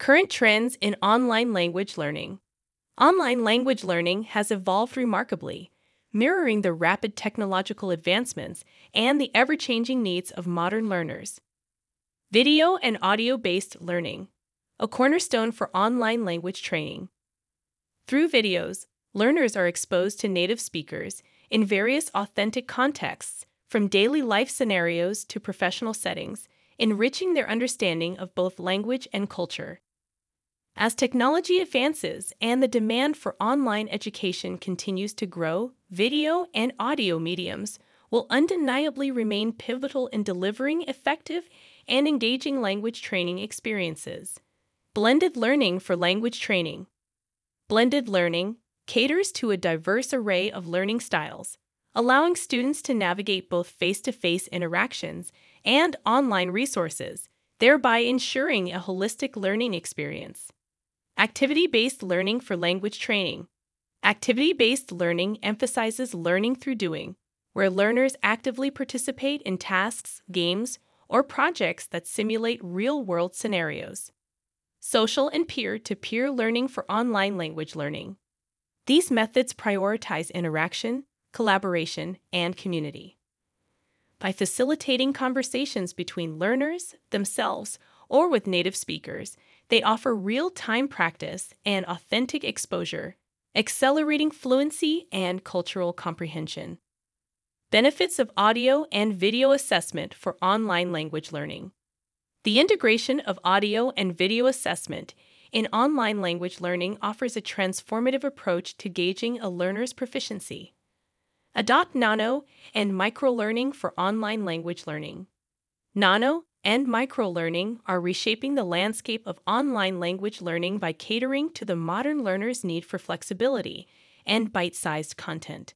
Current trends in online language learning. Online language learning has evolved remarkably, mirroring the rapid technological advancements and the ever changing needs of modern learners. Video and audio based learning, a cornerstone for online language training. Through videos, learners are exposed to native speakers in various authentic contexts, from daily life scenarios to professional settings, enriching their understanding of both language and culture. As technology advances and the demand for online education continues to grow, video and audio mediums will undeniably remain pivotal in delivering effective and engaging language training experiences. Blended learning for language training. Blended learning caters to a diverse array of learning styles, allowing students to navigate both face to face interactions and online resources, thereby ensuring a holistic learning experience. Activity based learning for language training. Activity based learning emphasizes learning through doing, where learners actively participate in tasks, games, or projects that simulate real world scenarios. Social and peer to peer learning for online language learning. These methods prioritize interaction, collaboration, and community. By facilitating conversations between learners, themselves, or with native speakers, they offer real time practice and authentic exposure, accelerating fluency and cultural comprehension. Benefits of audio and video assessment for online language learning. The integration of audio and video assessment in online language learning offers a transformative approach to gauging a learner's proficiency. Adopt Nano and microlearning for online language learning. Nano and microlearning are reshaping the landscape of online language learning by catering to the modern learner's need for flexibility and bite sized content.